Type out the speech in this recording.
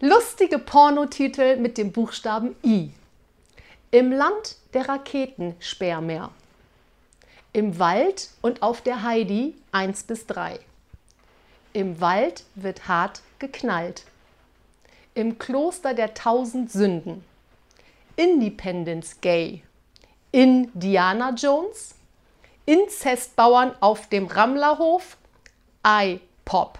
Lustige Pornotitel mit dem Buchstaben I. Im Land der Raketensperrmeer. Im Wald und auf der Heidi 1 bis 3. Im Wald wird hart geknallt. Im Kloster der tausend Sünden. Independence Gay. Indiana Jones. Inzestbauern auf dem Rammlerhof. I-Pop.